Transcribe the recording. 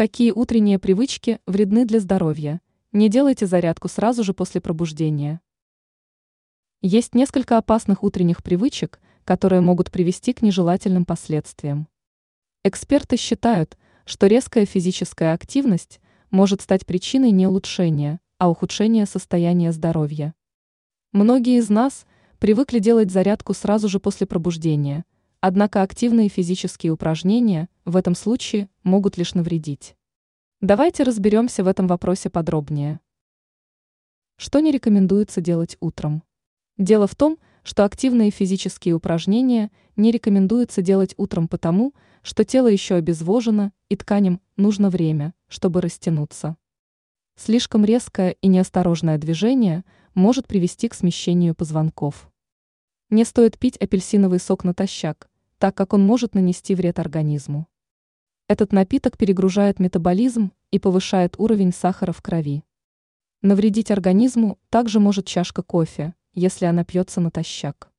Какие утренние привычки вредны для здоровья? Не делайте зарядку сразу же после пробуждения. Есть несколько опасных утренних привычек, которые могут привести к нежелательным последствиям. Эксперты считают, что резкая физическая активность может стать причиной не улучшения, а ухудшения состояния здоровья. Многие из нас привыкли делать зарядку сразу же после пробуждения, однако активные физические упражнения в этом случае могут лишь навредить. Давайте разберемся в этом вопросе подробнее. Что не рекомендуется делать утром? Дело в том, что активные физические упражнения не рекомендуется делать утром потому, что тело еще обезвожено и тканям нужно время, чтобы растянуться. Слишком резкое и неосторожное движение может привести к смещению позвонков. Не стоит пить апельсиновый сок натощак, так как он может нанести вред организму. Этот напиток перегружает метаболизм и повышает уровень сахара в крови. Навредить организму также может чашка кофе, если она пьется натощак.